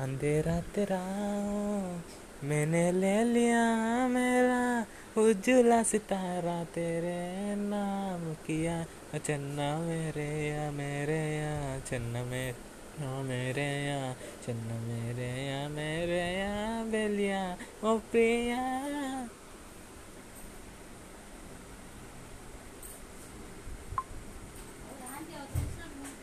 अंधेरा तेरा, मैंने ले लिया मेरा उज्जला सितारा तेरे नाम किया। चन्ना मेरे या मेरे या, चन्ना मेरे मेरे या, चन्ना मेरे या मेरे या, बेलिया, ओ प्रिया।